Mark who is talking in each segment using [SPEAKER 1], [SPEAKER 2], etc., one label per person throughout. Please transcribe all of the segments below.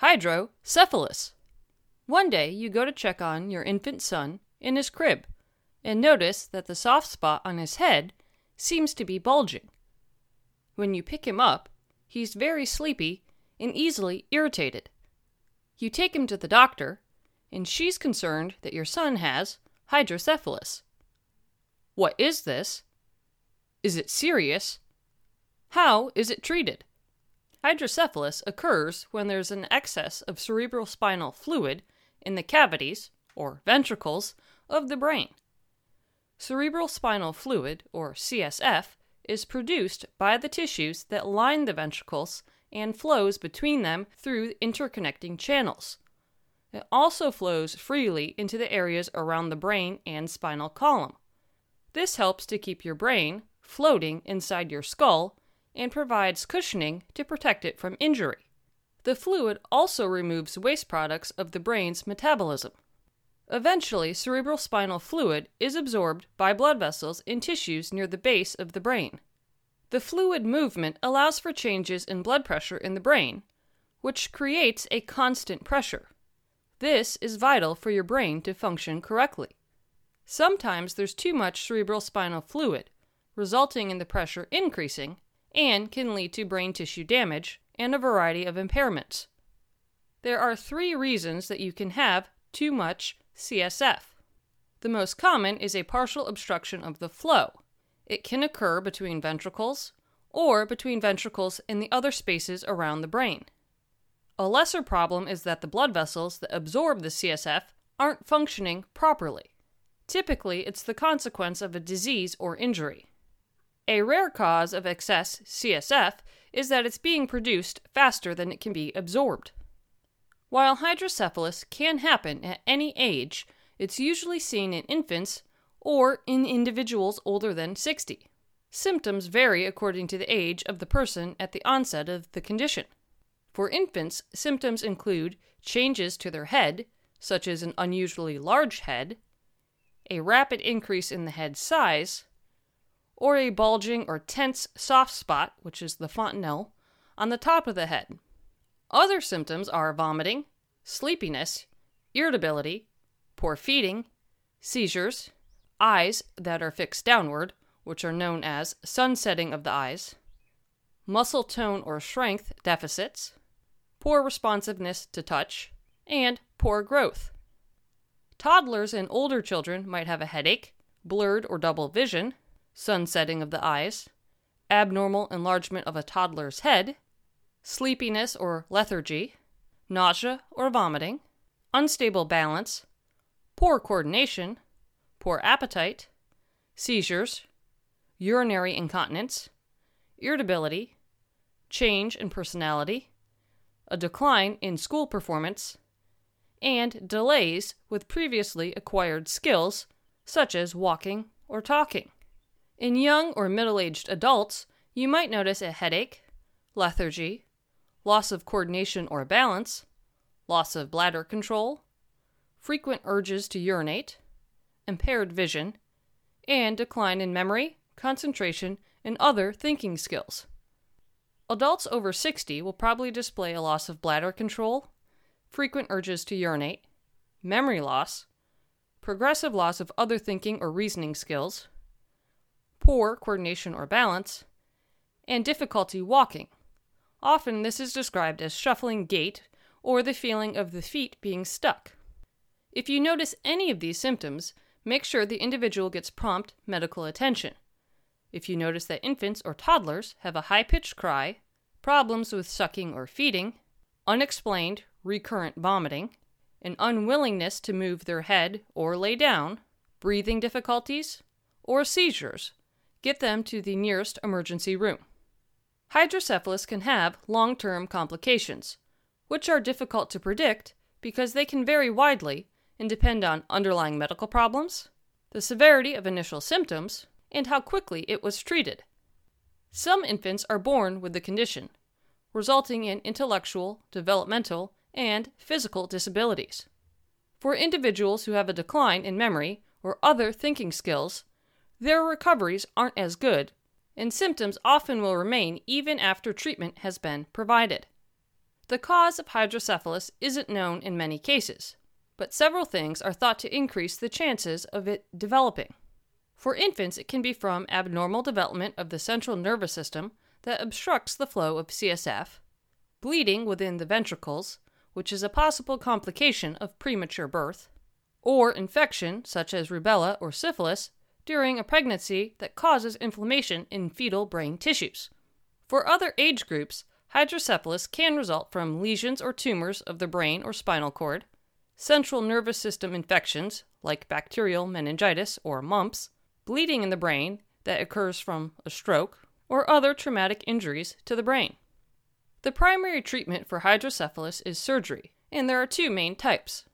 [SPEAKER 1] hydrocephalus. One day you go to check on your infant son in his crib and notice that the soft spot on his head seems to be bulging. When you pick him up, he's very sleepy and easily irritated. You take him to the doctor, and she's concerned that your son has hydrocephalus. What is this? Is it serious? How is it treated? Hydrocephalus occurs when there's an excess of cerebral spinal fluid in the cavities, or ventricles, of the brain. Cerebral spinal fluid, or CSF, is produced by the tissues that line the ventricles and flows between them through interconnecting channels. It also flows freely into the areas around the brain and spinal column. This helps to keep your brain floating inside your skull and provides cushioning to protect it from injury. The fluid also removes waste products of the brain's metabolism. Eventually, cerebral spinal fluid is absorbed by blood vessels in tissues near the base of the brain. The fluid movement allows for changes in blood pressure in the brain, which creates a constant pressure. This is vital for your brain to function correctly. Sometimes there's too much cerebral spinal fluid, resulting in the pressure increasing and can lead to brain tissue damage and a variety of impairments. There are three reasons that you can have too much CSF. The most common is a partial obstruction of the flow. It can occur between ventricles or between ventricles and the other spaces around the brain. A lesser problem is that the blood vessels that absorb the CSF aren't functioning properly. Typically, it's the consequence of a disease or injury. A rare cause of excess CSF is that it's being produced faster than it can be absorbed. While hydrocephalus can happen at any age, it's usually seen in infants or in individuals older than 60. Symptoms vary according to the age of the person at the onset of the condition. For infants, symptoms include changes to their head, such as an unusually large head, a rapid increase in the head size, or a bulging or tense soft spot, which is the fontanelle, on the top of the head. Other symptoms are vomiting, sleepiness, irritability, poor feeding, seizures, eyes that are fixed downward, which are known as sunsetting of the eyes, muscle tone or strength deficits, poor responsiveness to touch, and poor growth. Toddlers and older children might have a headache, blurred or double vision, sunsetting of the eyes, abnormal enlargement of a toddler's head, sleepiness or lethargy, nausea or vomiting, unstable balance, poor coordination, poor appetite, seizures, urinary incontinence, irritability, change in personality, a decline in school performance, and delays with previously acquired skills such as walking or talking. In young or middle aged adults, you might notice a headache, lethargy, loss of coordination or balance, loss of bladder control, frequent urges to urinate, impaired vision, and decline in memory, concentration, and other thinking skills. Adults over 60 will probably display a loss of bladder control, frequent urges to urinate, memory loss, progressive loss of other thinking or reasoning skills, poor coordination or balance, and difficulty walking. Often this is described as shuffling gait or the feeling of the feet being stuck. If you notice any of these symptoms, make sure the individual gets prompt medical attention. If you notice that infants or toddlers have a high pitched cry, problems with sucking or feeding, unexplained recurrent vomiting, an unwillingness to move their head or lay down, breathing difficulties, or seizures, get them to the nearest emergency room. Hydrocephalus can have long term complications, which are difficult to predict because they can vary widely and depend on underlying medical problems, the severity of initial symptoms, and how quickly it was treated. Some infants are born with the condition, resulting in intellectual, developmental, and physical disabilities. For individuals who have a decline in memory or other thinking skills, their recoveries aren't as good, and symptoms often will remain even after treatment has been provided. The cause of hydrocephalus isn't known in many cases, but several things are thought to increase the chances of it developing. For infants, it can be from abnormal development of the central nervous system that obstructs the flow of CSF, bleeding within the ventricles, which is a possible complication of premature birth, or infection, such as rubella or syphilis, during a pregnancy that causes inflammation in fetal brain tissues. For other age groups, hydrocephalus can result from lesions or tumors of the brain or spinal cord, central nervous system infections, like bacterial meningitis or mumps, bleeding in the brain that occurs from a stroke, or other traumatic injuries to the brain. The primary treatment for hydrocephalus is surgery, and there are two main types.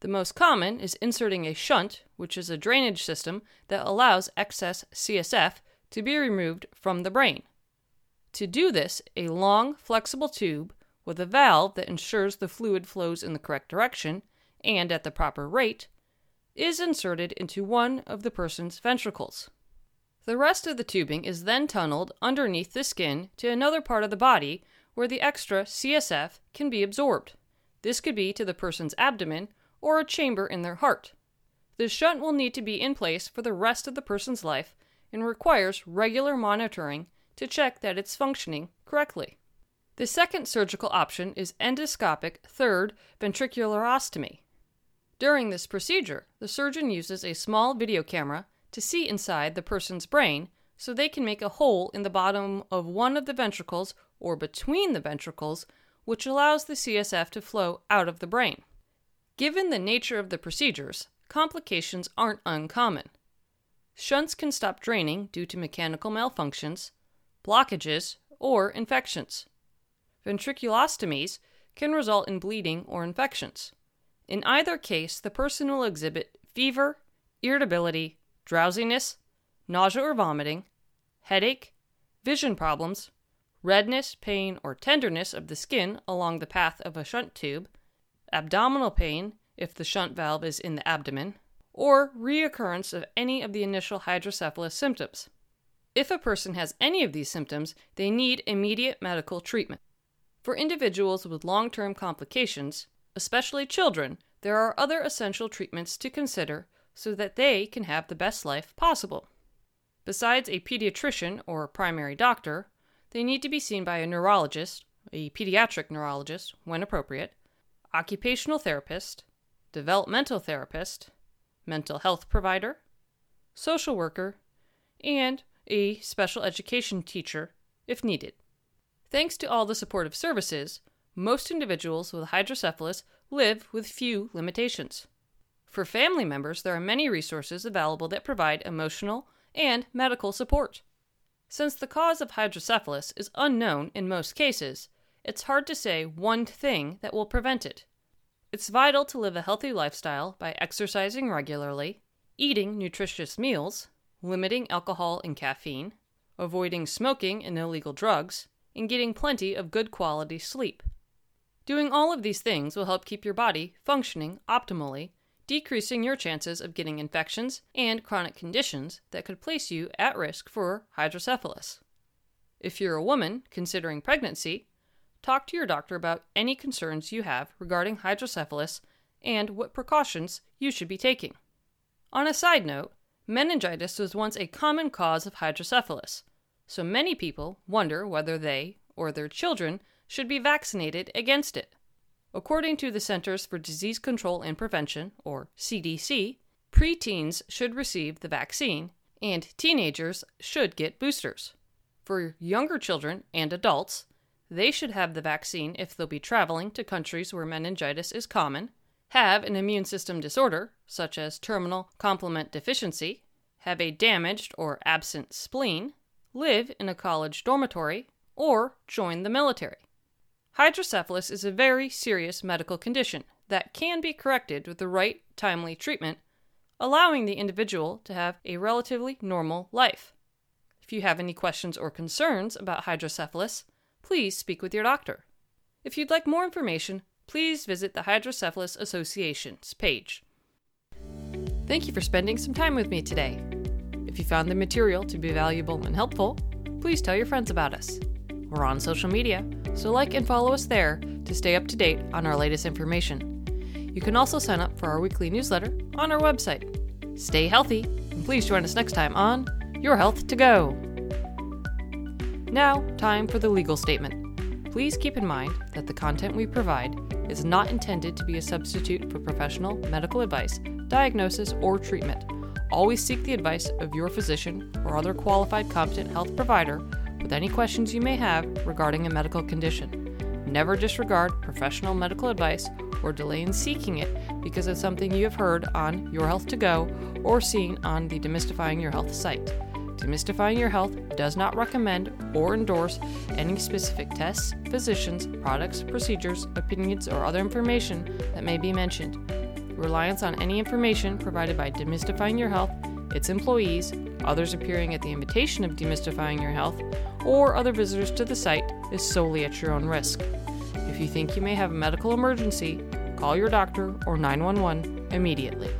[SPEAKER 1] The most common is inserting a shunt, which is a drainage system that allows excess CSF to be removed from the brain. To do this, a long, flexible tube with a valve that ensures the fluid flows in the correct direction and at the proper rate is inserted into one of the person's ventricles. The rest of the tubing is then tunneled underneath the skin to another part of the body where the extra CSF can be absorbed. This could be to the person's abdomen or a chamber in their heart. The shunt will need to be in place for the rest of the person's life and requires regular monitoring to check that it's functioning correctly. The second surgical option is endoscopic third ventriculostomy. During this procedure, the surgeon uses a small video camera to see inside the person's brain so they can make a hole in the bottom of one of the ventricles or between the ventricles, which allows the CSF to flow out of the brain. Given the nature of the procedures, complications aren't uncommon. Shunts can stop draining due to mechanical malfunctions, blockages, or infections. Ventriculostomies can result in bleeding or infections. In either case, the person will exhibit fever, irritability, drowsiness, nausea or vomiting, headache, vision problems, redness, pain, or tenderness of the skin along the path of a shunt tube, abdominal pain if the shunt valve is in the abdomen, or reoccurrence of any of the initial hydrocephalus symptoms. If a person has any of these symptoms, they need immediate medical treatment. For individuals with long term complications, especially children, there are other essential treatments to consider so that they can have the best life possible. Besides a pediatrician or primary doctor, they need to be seen by a neurologist, a pediatric neurologist when appropriate, occupational therapist, developmental therapist, mental health provider, social worker, and a special education teacher if needed. Thanks to all the supportive services, most individuals with hydrocephalus live with few limitations. For family members, there are many resources available that provide emotional and medical support. Since the cause of hydrocephalus is unknown in most cases, it's hard to say one thing that will prevent it. It's vital to live a healthy lifestyle by exercising regularly, eating nutritious meals, limiting alcohol and caffeine, avoiding smoking and illegal drugs, and getting plenty of good quality sleep. Doing all of these things will help keep your body functioning optimally decreasing your chances of getting infections and chronic conditions that could place you at risk for hydrocephalus. If you're a woman considering pregnancy, talk to your doctor about any concerns you have regarding hydrocephalus and what precautions you should be taking. On a side note, meningitis was once a common cause of hydrocephalus, so many people wonder whether they or their children should be vaccinated against it. According to the Centers for Disease Control and Prevention, or CDC, preteens should receive the vaccine, and teenagers should get boosters. For younger children and adults, they should have the vaccine if they'll be traveling to countries where meningitis is common, have an immune system disorder, such as terminal complement deficiency, have a damaged or absent spleen, live in a college dormitory, or join the military. Hydrocephalus is a very serious medical condition that can be corrected with the right, timely treatment, allowing the individual to have a relatively normal life. If you have any questions or concerns about hydrocephalus, please speak with your doctor. If you'd like more information, please visit the Hydrocephalus Association's page. Thank you for spending some time with me today. If you found the material to be valuable and helpful, please tell your friends about us. We're on social media, so like and follow us there to stay up to date on our latest information. You can also sign up for our weekly newsletter on our website. Stay healthy, and please join us next time on Your Health to Go. Now, time for the legal statement. Please keep in mind that the content we provide is not intended to be a substitute for professional medical advice, diagnosis, or treatment. Always seek the advice of your physician or other qualified competent health provider with any questions you may have regarding a medical condition. Never disregard professional medical advice or delay in seeking it because of something you have heard on Your Health to Go or seen on the Demystifying Your Health site. Demystifying Your Health does not recommend or endorse any specific tests, physicians, products, procedures, opinions, or other information that may be mentioned. Reliance on any information provided by Demystifying Your Health, its employees, others appearing at the invitation of Demystifying Your Health, or other visitors to the site is solely at your own risk. If you think you may have a medical emergency, call your doctor or 911 immediately.